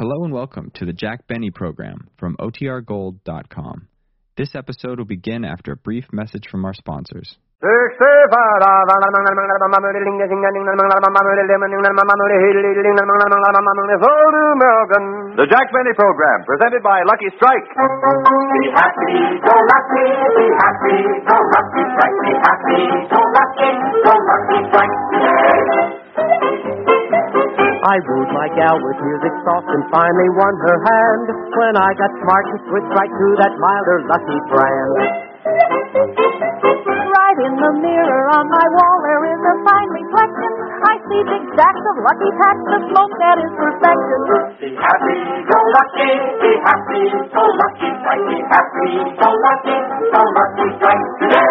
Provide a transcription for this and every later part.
Hello and welcome to the Jack Benny program from OTRGold.com. This episode will begin after a brief message from our sponsors. The Jack Benny program, presented by Lucky Strike. Be happy, go lucky, be happy, go lucky, strike, be happy, go lucky, go lucky, strike. I wooed my gal with music soft and finally won her hand. When I got smart and switched right to that milder lucky brand. Right in the mirror on my wall there is a fine reflection. I big stacks of lucky packs of smoke that is perfection. Be happy, go lucky, be happy, go lucky, strike, be happy, go lucky, go lucky, strike today.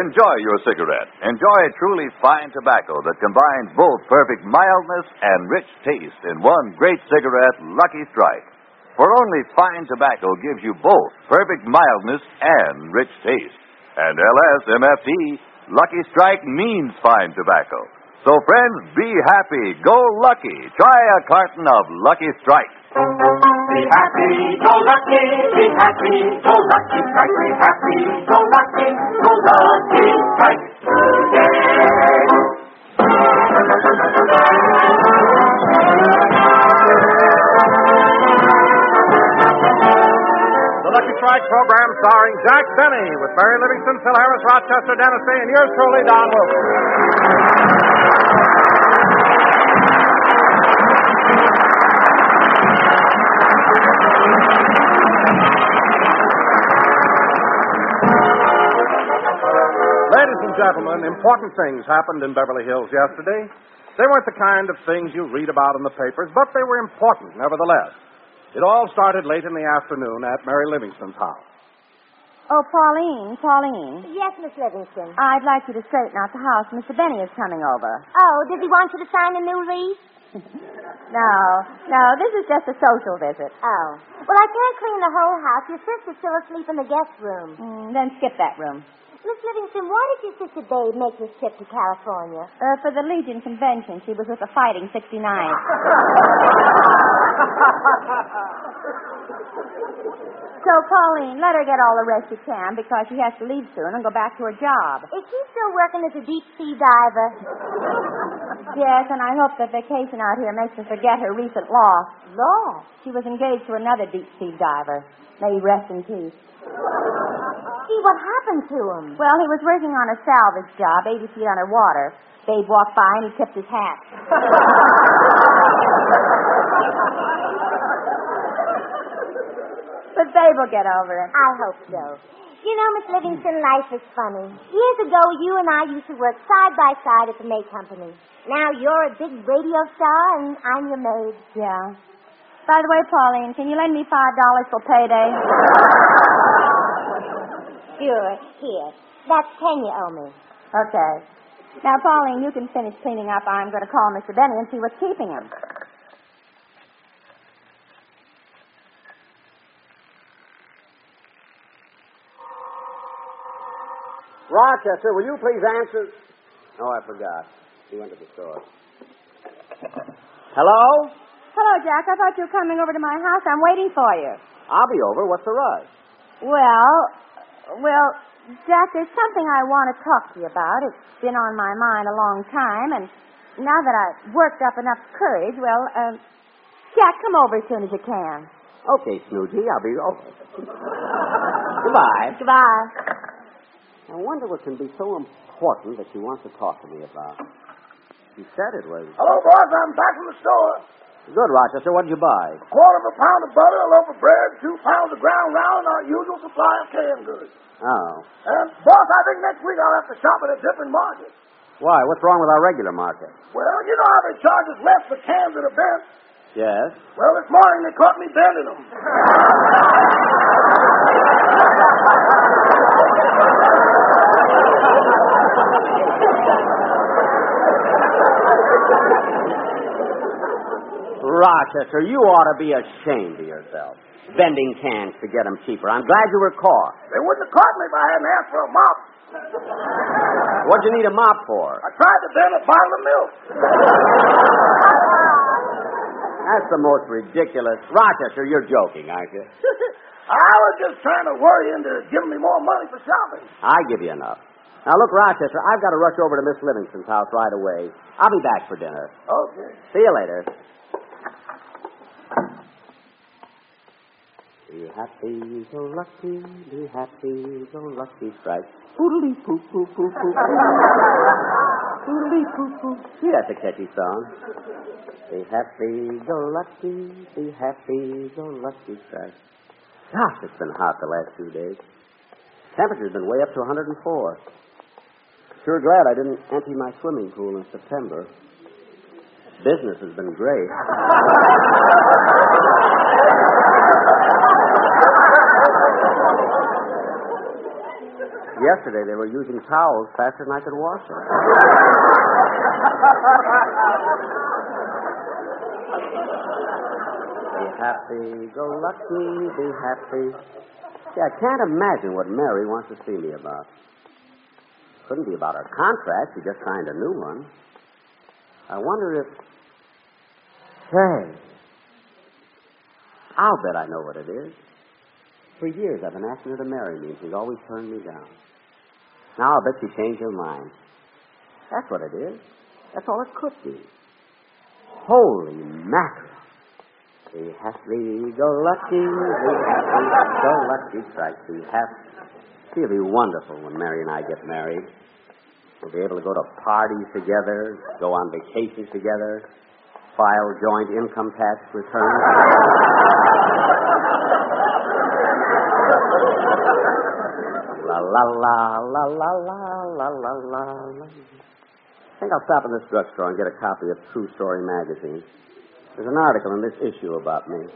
Enjoy your cigarette. Enjoy truly fine tobacco that combines both perfect mildness and rich taste in one great cigarette, Lucky Strike. For only fine tobacco gives you both perfect mildness and rich taste. And LSMFT, Lucky Strike means fine tobacco. So, friends, be happy, go lucky. Try a carton of Lucky Strike. Be happy, go lucky, be happy, go lucky, strike, be happy, go lucky, go lucky, strike. The Lucky Strike program starring Jack Benny with Mary Livingston, Phil Harris, Rochester, Dennis Day, and yours truly, Don Wilson. Gentlemen, important things happened in Beverly Hills yesterday. They weren't the kind of things you read about in the papers, but they were important nevertheless. It all started late in the afternoon at Mary Livingston's house. Oh, Pauline, Pauline. Yes, Miss Livingston. I'd like you to straighten out the house. Mr. Benny is coming over. Oh, does he want you to sign a new lease? No, no, this is just a social visit. Oh. Well, I can't clean the whole house. Your sister's still asleep in the guest room. Mm, then skip that room. Miss Livingston, why did your sister Babe make this trip to California? Uh, for the Legion convention, she was with the Fighting 69. so, Pauline, let her get all the rest she can because she has to leave soon and go back to her job. Is she still working as a deep sea diver? Yes, and I hope the vacation out here makes her forget her recent loss. Loss? She was engaged to another deep sea diver. May he rest in peace. Gee, what happened to him? Well, he was working on a salvage job, 80 feet underwater. Babe walked by and he tipped his hat. but Babe will get over it. I hope so. You know, Miss Livingston, life is funny. Years ago, you and I used to work side by side at the May Company. Now you're a big radio star, and I'm your maid. Yeah. By the way, Pauline, can you lend me five dollars for payday? Sure. Here. That's ten you owe me. Okay. Now, Pauline, you can finish cleaning up. I'm going to call Mr. Benny and see what's keeping him. Rochester, will you please answer? Oh, I forgot. He went to the store. Hello? Hello, Jack. I thought you were coming over to my house. I'm waiting for you. I'll be over. What's the rush? Well, well, Jack, there's something I want to talk to you about. It's been on my mind a long time, and now that I've worked up enough courage, well, uh, Jack, come over as soon as you can. Okay, Snoozy, I'll be over. Goodbye. Goodbye. I wonder what can be so important that she wants to talk to me about. She said it was. Hello, boys. I'm back from the store. Good, Rochester. What did you buy? A quarter of a pound of butter, a loaf of bread, two pounds of ground round, and our usual supply of canned goods. Oh. And, boss, I think next week I'll have to shop at a different market. Why? What's wrong with our regular market? Well, you know how they charge us less for cans are bent? Yes. Well, this morning they caught me bending them. Rochester, you ought to be ashamed of yourself. Bending cans to get them cheaper. I'm glad you were caught. They wouldn't have caught me if I hadn't asked for a mop. What'd you need a mop for? I tried to bend a bottle of milk. That's the most ridiculous. Rochester, you're joking, aren't you? I was just trying to worry into giving me more money for shopping. I give you enough. Now, look, Rochester, I've got to rush over to Miss Livingston's house right away. I'll be back for dinner. Okay. See you later. Be happy, go lucky, be happy, go lucky, strike. Poodly poo poo poo poo. Poodly poo poo. See, that's a catchy song. Be happy, go lucky, be happy, go lucky, strike. Gosh, it's been hot the last few days. Temperature's been way up to 104. Sure glad I didn't empty my swimming pool in September. Business has been great. Yesterday they were using towels faster than I could wash them. be happy, go lucky, be happy. See, I can't imagine what Mary wants to see me about. Couldn't be about her contract. She just signed a new one. I wonder if. Say. I'll bet I know what it is. For years I've been asking her to marry me, and she's always turned me down. Now I'll bet she changed her mind. That's what it is. That's all it could be. Holy mackerel. We have to be happy, go lucky, be happy, go lucky, strike, be happy. It'll be wonderful when Mary and I get married. We'll be able to go to parties together, go on vacations together, file joint income tax returns. La la la la la la la la la. I think I'll stop in this drugstore and get a copy of True Story magazine. There's an article in this issue about me.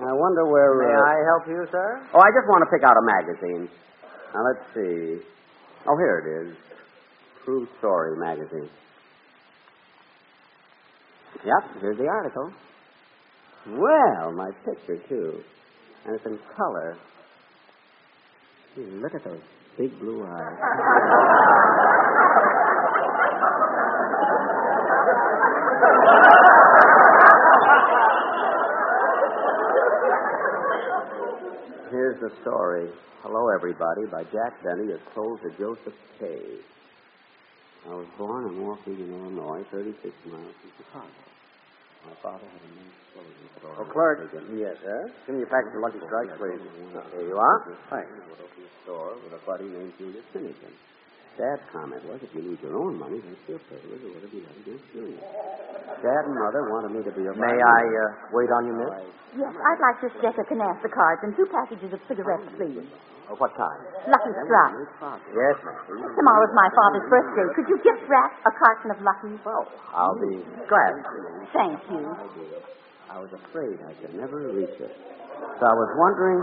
I wonder where. May uh, I help you, sir? Oh, I just want to pick out a magazine. Now, let's see. Oh, here it is. True Story magazine. Yep, here's the article. Well, my picture, too. And it's in color. Gee, Look at those big blue eyes. Here's the story. Hello, everybody, by Jack Benny, as told to Joseph K. I was born in Waukegan, Illinois, 36 miles from Chicago. My father had a nice clothing store. Oh, clerk. Yes, sir. Give me a package of Lucky Strikes, please. There you are. Thanks. would open a store with a buddy named Julius Finnegan. Dad's comment was, if you need your own money, then still pay with or whatever you have against Junior. Dad and Mother wanted me to be a May I uh, wait on you, miss? Yes, I'd like just deck of canasta cards and two packages of cigarettes, please. Oh, what kind? Lucky Strike. Yes, miss. Tomorrow's my father's birthday. Could you gift wrap a carton of Lucky? Well, I'll be Glad. Thank you. Oh, I was afraid I could never reach it. So I was wondering.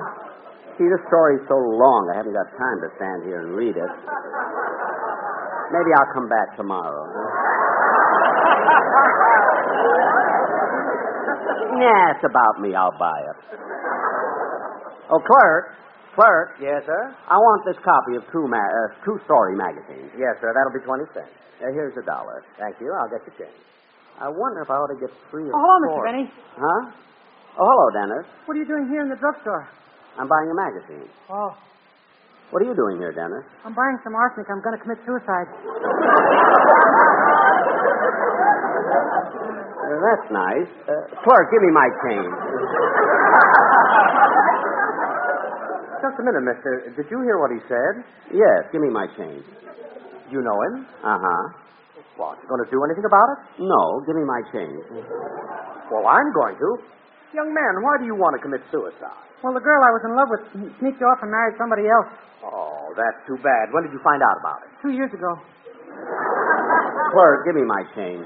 See, the story's so long, I haven't got time to stand here and read it. Maybe I'll come back tomorrow. yeah, it's about me. I'll buy it. Oh, clerk, clerk, Yes, sir? I want this copy of True, Ma- uh, True Story magazine. Yes, sir. That'll be 20 cents. Uh, here's a dollar. Thank you. I'll get the change. I wonder if I ought to get three or Oh, hello, four. Mr. Benny. Huh? Oh, hello, Dennis. What are you doing here in the drugstore? I'm buying a magazine. Oh, What are you doing here, Dennis? I'm buying some arsenic. I'm going to commit suicide. Uh, that's nice. Uh, clerk, give me my change. Just a minute, mister. Did you hear what he said? Yes, give me my change. You know him? Uh huh. What? You going to do anything about it? No, give me my change. Well, I'm going to. Young man, why do you want to commit suicide? Well, the girl I was in love with sneaked off and married somebody else Oh, that's too bad. When did you find out about it? two years ago. Clerk, give me my change.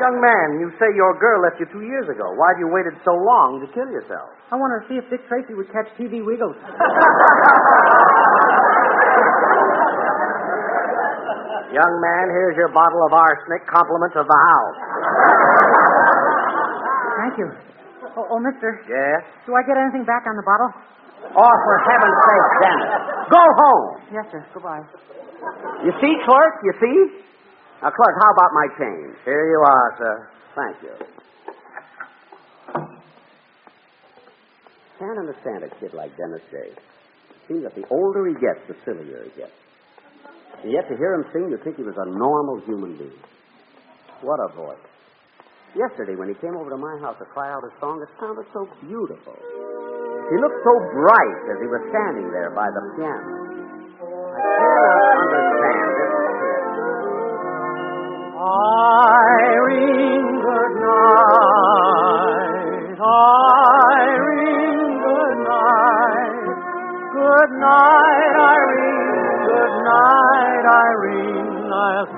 Young man, you say your girl left you two years ago. Why have you waited so long to kill yourself? I wanted to see if Dick Tracy would catch TV Wiggles. Young man, here's your bottle of arsenic, compliments of the house. Thank you. Oh, oh, mister, Yes? do I get anything back on the bottle? Oh, for heaven's sake, Dennis. Go home. Yes, sir. Goodbye. You see, clerk, you see? Now, clerk, how about my change? Here you are, sir. Thank you. Can't understand a kid like Dennis Day. Seems that the older he gets, the sillier he gets. And yet, to hear him sing, you'd think he was a normal human being. What a voice. Yesterday, when he came over to my house to try out a song, it sounded so beautiful. He looked so bright as he was standing there by the piano.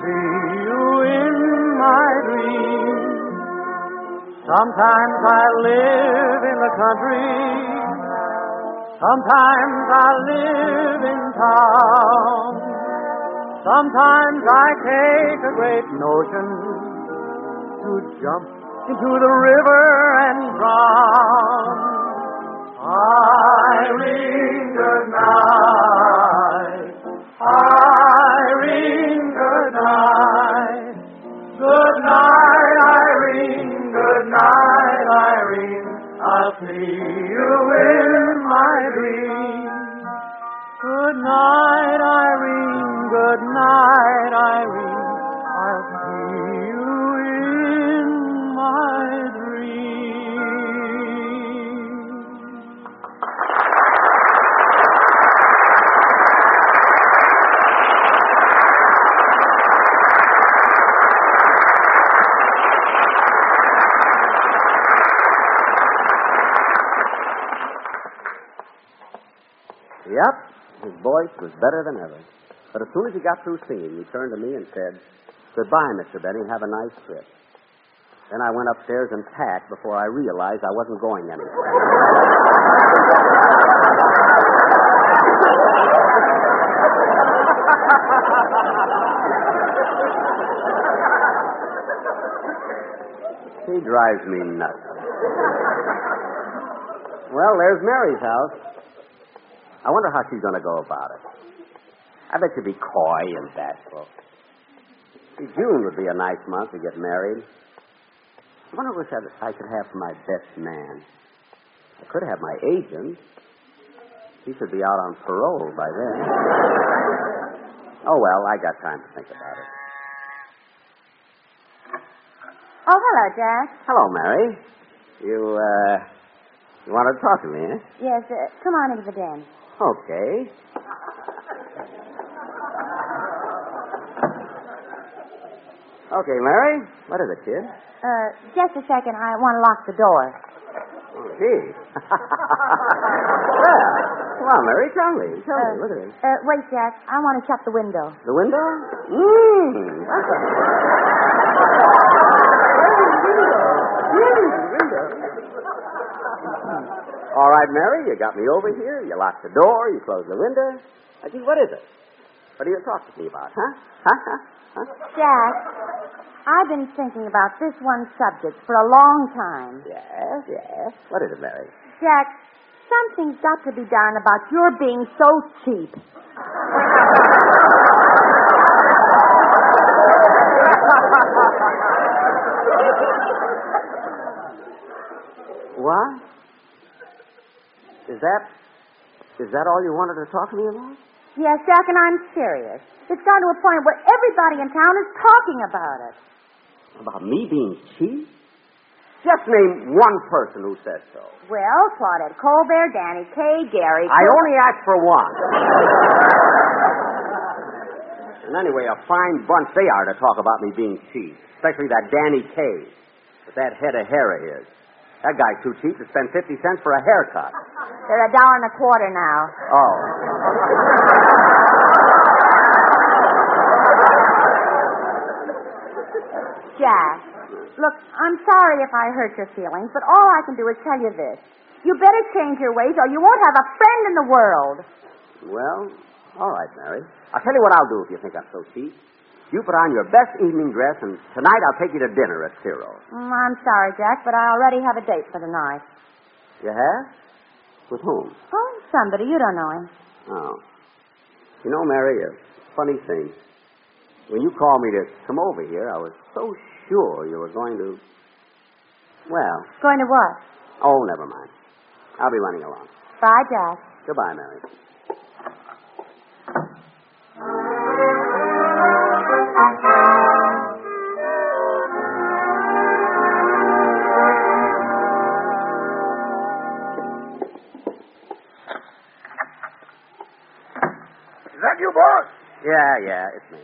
See you in my dreams. Sometimes I live in the country. Sometimes I live in town. Sometimes I take a great notion to jump into the river and drown. Irene, good night. Irene, My. Good night, Irene. Good night, Irene. Yep, his voice was better than ever. But as soon as he got through singing, he turned to me and said, Goodbye, Mr. Benny. Have a nice trip. Then I went upstairs and packed before I realized I wasn't going anywhere. he drives me nuts. Well, there's Mary's house. I wonder how she's going to go about it. I bet she'll be coy and bashful. See, June would be a nice month to get married. I wonder what I could have for my best man. I could have my agent. He should be out on parole by then. Oh, well, I got time to think about it. Oh, hello, Jack. Hello, Mary. You, uh, you wanted to talk to me, eh? Yes, uh, come on into the den. Okay. Okay, Mary. What is it, kid? Uh, just a second. I want to lock the door. Oh, gee. well, come on, Mary. Tell me. Tell me. Look at it. Uh, wait, Jack. I want to shut the window. The window? Mmm. That's a... All right, Mary, you got me over here. You locked the door. You closed the window. Now, gee, what is it? What are you talking to me about, huh? Huh? Huh? huh? Jack, I've been thinking about this one subject for a long time. Yes, yes. What is it, Mary? Jack, something's got to be done about your being so cheap. What? Is that is that all you wanted to talk to me about? Yes, Jack, and I'm serious. It's gone to a point where everybody in town is talking about it. About me being cheap? Just name one person who said so. Well, Claudette Colbert, Danny Kaye, Gary. I only asked for one. and anyway, a fine bunch they are to talk about me being cheap. Especially that Danny Kaye. With that head of hair of his. That guy's too cheap to spend 50 cents for a haircut. They're a dollar and a quarter now. Oh. Jack, look, I'm sorry if I hurt your feelings, but all I can do is tell you this. You better change your ways or you won't have a friend in the world. Well, all right, Mary. I'll tell you what I'll do if you think I'm so cheap. You put on your best evening dress, and tonight I'll take you to dinner at Ciro's. Mm, I'm sorry, Jack, but I already have a date for tonight. You have? With whom? Oh, somebody. You don't know him. Oh. You know, Mary, a funny thing. When you called me to come over here, I was so sure you were going to. Well, Going to what? oh, never mind. I'll be running along. Bye, Jack. Goodbye, Mary. Yeah, yeah, it's me.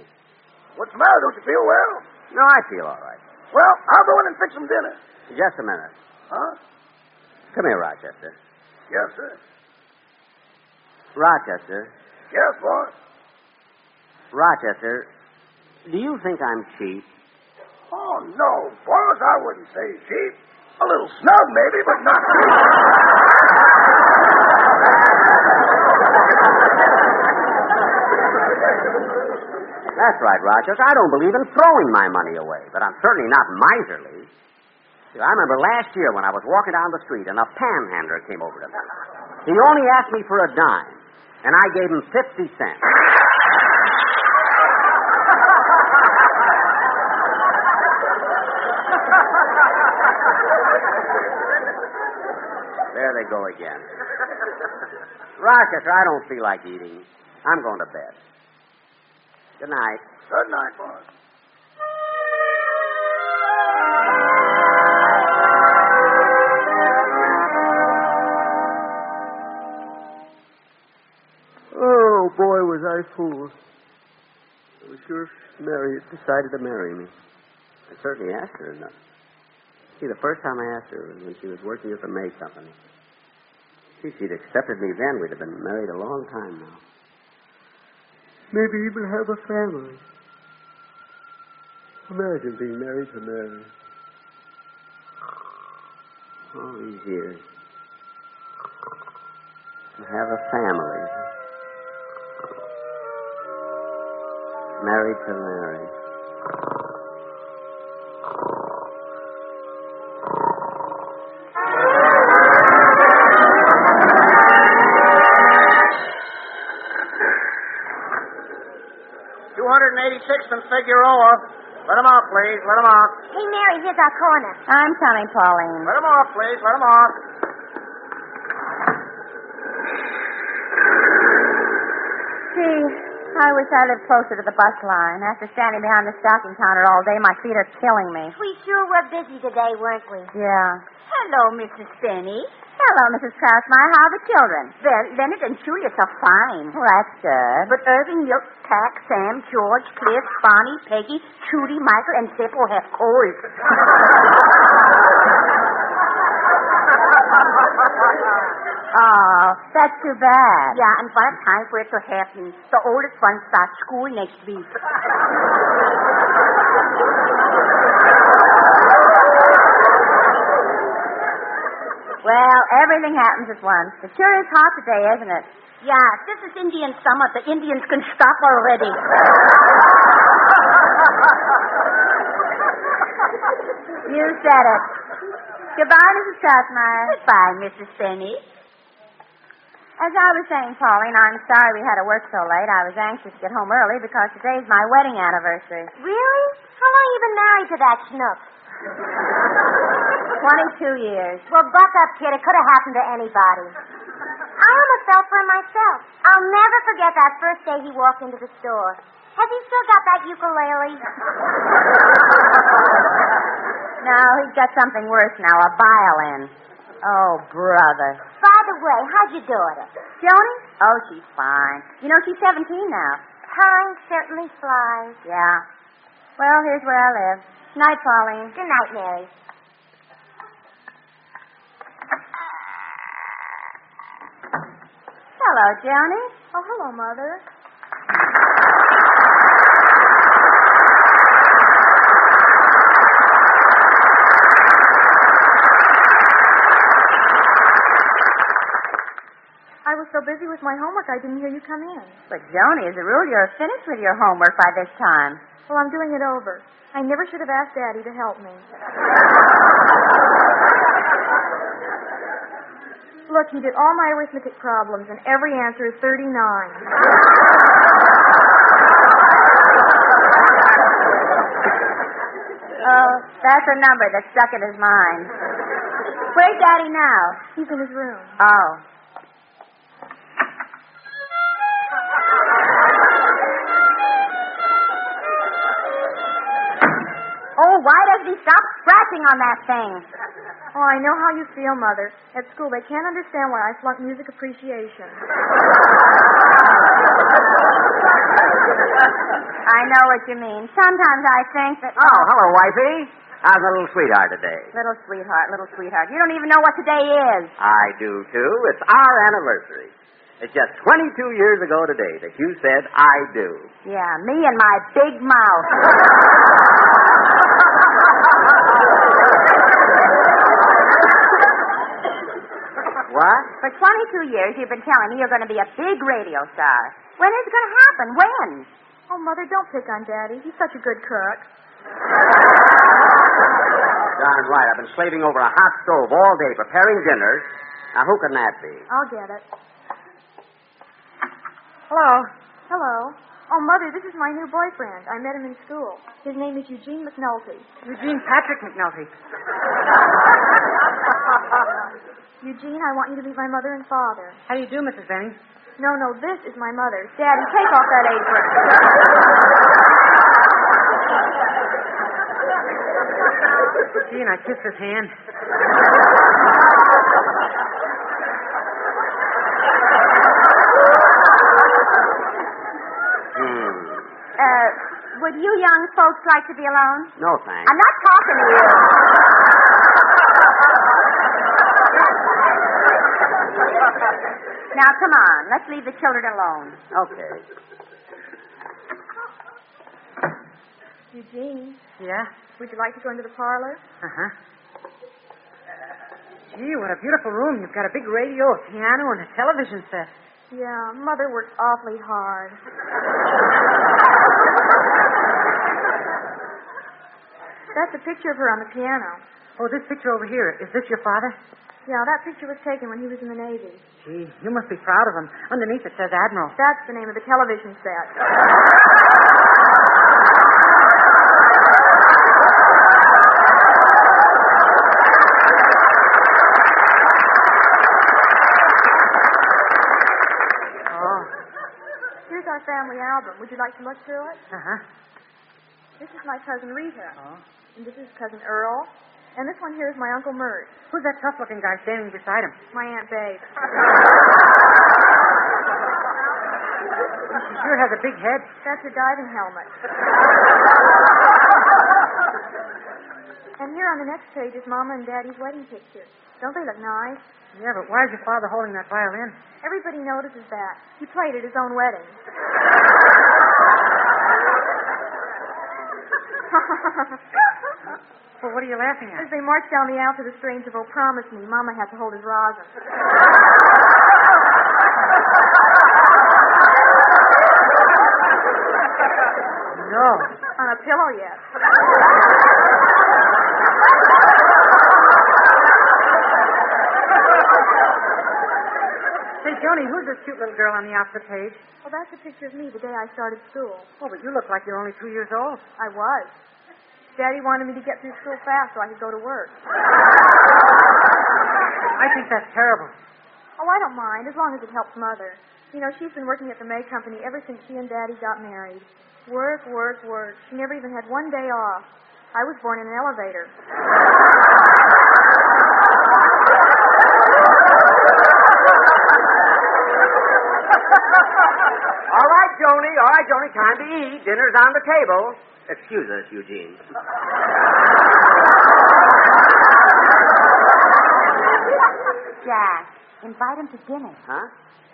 What's the matter? Don't you feel well? No, I feel all right. Well, I'll go in and fix some dinner. Just a minute. Huh? Come here, Rochester. Yes, sir. Rochester. Yes, boss. Rochester, do you think I'm cheap? Oh, no, boss, I wouldn't say cheap. A little snug, maybe, but not cheap. That's right, Rochester. I don't believe in throwing my money away, but I'm certainly not miserly. See, I remember last year when I was walking down the street and a panhandler came over to me. He only asked me for a dime, and I gave him 50 cents. There they go again. Rochester, I don't feel like eating. I'm going to bed. Good night. Good night, boss. Oh, boy, was I fooled. I was sure Mary had decided to marry me. I certainly asked her enough. See, the first time I asked her was when she was working at the May Company. See, if she'd accepted me then, we'd have been married a long time now. Maybe even have a family. Imagine being married to Mary. All these years. Have a family. Married to Mary. And eighty-sixth and Figueroa. Let him off, please. Let him off. Hey, Mary, here's our corner. I'm coming, Pauline. Let him off, please. Let him off. Gee, I wish I lived closer to the bus line. After standing behind the stocking counter all day, my feet are killing me. We sure were busy today, weren't we? Yeah. Hello, Mrs. Benny. Hello, Mrs. Krausmeyer. How are the children? Well, Leonard and Julius are fine. Well, that's good. But Irving, Milk, Tack, Sam, George, Cliff, Bonnie, Peggy, Trudy, Michael, and all have colds. Oh, that's too bad. Yeah, and what a time for it to happen. The oldest one starts school next week. Well, everything happens at once. It sure is hot today, isn't it? Yeah, this is Indian summer. The Indians can stop already. You said it. Goodbye, Mrs. Krausmeyer. Goodbye, Mrs. Benny. As I was saying, Pauline, I'm sorry we had to work so late. I was anxious to get home early because today's my wedding anniversary. Really? How long you been married to that schnook? 22 years. Well, buck up, kid. It could have happened to anybody. I almost fell for myself. I'll never forget that first day he walked into the store. Has he still got that ukulele? No, he's got something worse now, a violin. Oh, brother. By the way, how'd your daughter? Joni? Oh, she's fine. You know, she's 17 now. Time certainly flies. Yeah. Well, here's where I live. Night, Pauline. Good night, Mary. Hello, Joni. Oh, hello, Mother. Was so busy with my homework, I didn't hear you come in. But, Joni, as a rule, you're finished with your homework by this time. Well, I'm doing it over. I never should have asked Daddy to help me. Look, he did all my arithmetic problems, and every answer is 39. Oh, that's a number that stuck in his mind. Where's Daddy now? He's in his room. Oh. Why doesn't he stop scratching on that thing? Oh, I know how you feel, Mother. At school, they can't understand why I flunked music appreciation. I know what you mean. Sometimes I think that. Oh, oh. hello, wifey. How's my little sweetheart today? Little sweetheart, little sweetheart. You don't even know what today is. I do, too. It's our anniversary. It's just 22 years ago today that you said, I do. Yeah, me and my big mouth. What? For 22 years, you've been telling me you're going to be a big radio star. When is it going to happen? When? Oh, Mother, don't pick on Daddy. He's such a good cook. Darn right. I've been slaving over a hot stove all day preparing dinner. Now, who can that be? I'll get it. Hello. Hello. Oh, Mother, this is my new boyfriend. I met him in school. His name is Eugene McNulty. Eugene Patrick McNulty. Eugene, I want you to meet my mother and father. How do you do, Mrs. Benny? No, no, this is my mother. Daddy, take off that apron. Gee, and I kissed his hand. Uh, would you young folks like to be alone? No, thanks. I'm not talking to you. Now, come on. Let's leave the children alone. Okay. Eugene, Yeah? would you like to go into the parlor? Uh-huh. Gee, what a beautiful room. You've got a big radio, a piano, and a television set. Yeah, Mother works awfully hard. That's a picture of her on the piano. Oh, this picture over here. Is this your father? Yeah, that picture was taken when he was in the Navy. Gee, you must be proud of him. Underneath it says Admiral. That's the name of the television set. Oh. Here's our family album. Would you like to look through it? Uh-huh. This is my cousin Rita. Oh. And this is cousin Earl. And this one here is my Uncle Mert. Who's that tough-looking guy standing beside him? My Aunt Babe. she sure has a big head. That's a diving helmet. and here on the next page is Mama and Daddy's wedding picture. Don't they look nice? Yeah, but why is your father holding that violin? Everybody notices that. He played at his own wedding. Well, what are you laughing at? As they marched down the aisle to the strains of Oh Promise Me, Mama had to hold his rosin. No. On a pillow yet. Say, Joni, who's this cute little girl on the opposite page? Well, that's a picture of me the day I started school. Oh, but you look like you're only two years old. I was. Daddy wanted me to get through school fast so I could go to work. I think that's terrible. Oh, I don't mind, as long as it helps Mother. You know, she's been working at the May Company ever since she and Daddy got married. Work, work, work. She never even had one day off. I was born in an elevator. All right, Joni. All right, Joni. Time to eat. Dinner's on the table. Excuse us, Eugene. Jack, invite him to dinner. Huh?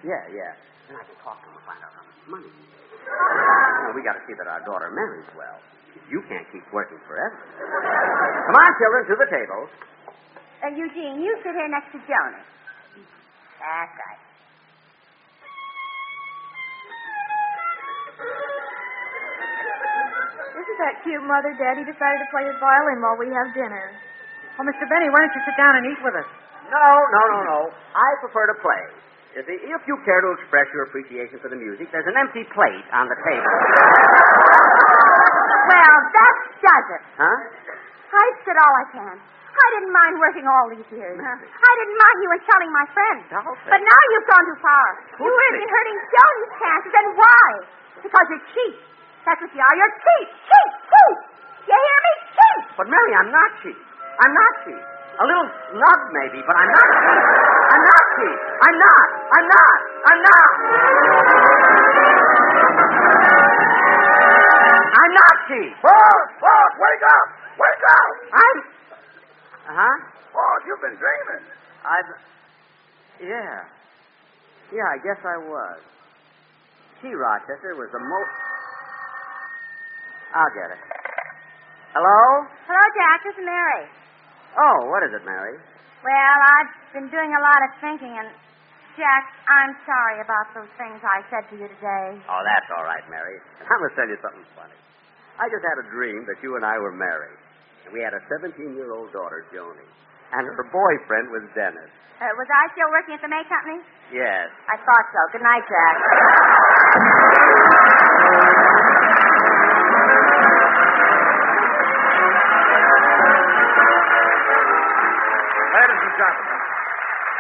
Yeah, yeah. Then I can talk to him and find out how much money. Well, we got to see that our daughter marries well. You can't keep working forever. Come on, children, to the table. Uh, Eugene, you sit here next to Joni. That's right. Isn't that cute, Mother? Daddy decided to play his violin while we have dinner. Oh, Mr. Benny, why don't you sit down and eat with us? No, no, no, no. I prefer to play. You see, if you care to express your appreciation for the music, there's an empty plate on the table. Well, that does it. Huh? I've said all I can. I didn't mind working all these years. I didn't mind you insulting my friends. But now you've gone too far. you have been hurting Joni's chances, and why? Because you're cheap. That's what you are. You're cheap, cheap, cheap. You hear me? Cheap. But, Mary, I'm not cheap. I'm not cheap. A little snug, maybe, but I'm not cheap. I'm not cheap. I'm not. I'm not. I'm not. I'm not cheap. Boss, boss, wake up! Wake up! I'm. Uh huh. Boss, you've been dreaming. I've. Yeah. Yeah, I guess I was. Gee, Rochester was the most. I'll get it. Hello? Hello, Jack. This is Mary. Oh, what is it, Mary? Well, I've been doing a lot of thinking, and Jack, I'm sorry about those things I said to you today. Oh, that's all right, Mary. I'm going to tell you something funny. I just had a dream that you and I were married. And we had a 17 year old daughter, Joni. And her boyfriend was Dennis. Uh, was I still working at the May Company? Yes. I thought so. Good night, Jack.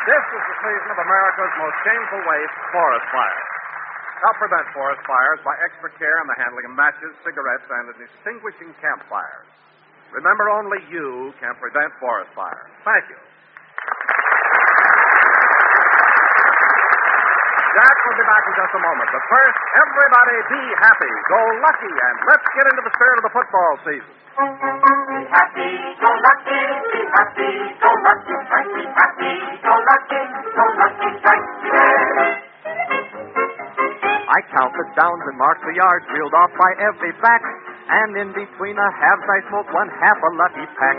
this is the season of America's most shameful waste, forest fires. Help prevent forest fires by extra care in the handling of matches, cigarettes, and an extinguishing campfires. Remember, only you can prevent forest fires. Thank you. Jack will be back in just a moment. But first, everybody be happy, go lucky, and let's get into the spirit of the football season. Be happy, go lucky, be happy, go lucky, strike, be happy, go lucky, go lucky, strike. I count the downs and mark the yards reeled off by every back, and in between a halves I smoke one half a lucky pack.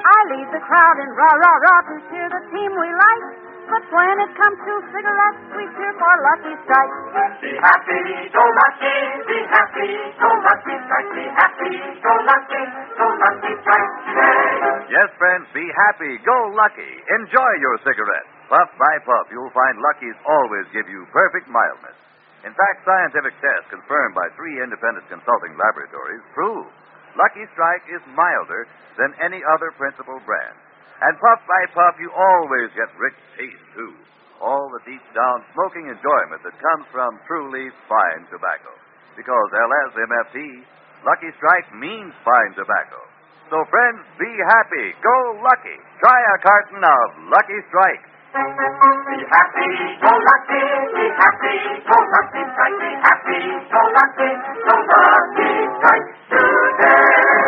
I lead the crowd in rah rah rah to cheer the team we like. But when it comes to cigarettes, we cheer for Lucky Strike. Be happy, go lucky, be happy, go lucky, strike, be happy, go lucky, go lucky, strike today. Yes, friends, be happy. Go lucky. Enjoy your cigarette. Puff by puff, you'll find Lucky's always give you perfect mildness. In fact, scientific tests confirmed by three independent consulting laboratories prove Lucky Strike is milder than any other principal brand. And puff by puff, you always get rich taste, too. All the deep down smoking enjoyment that comes from truly fine tobacco. Because LSMFT, Lucky Strike means fine tobacco. So, friends, be happy. Go lucky. Try a carton of Lucky Strike. Be happy, go lucky, be happy, go lucky, strike, be happy, go lucky, go lucky, strike today.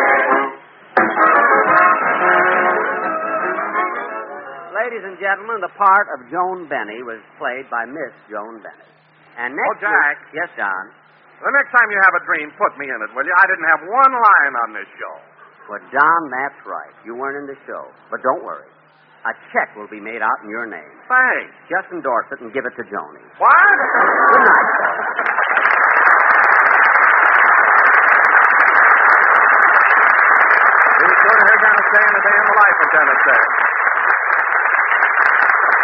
Ladies and gentlemen, the part of Joan Benny was played by Miss Joan Benny. And next Oh, Jack. week- yes, Don. The next time you have a dream, put me in it, will you? I didn't have one line on this show. Well, Don, that's right. You weren't in the show. But don't worry. A check will be made out in your name. Thanks. Just endorse it and give it to Joni. What? Good night. Be sure to hear Dennis Day a day in the life of Dennis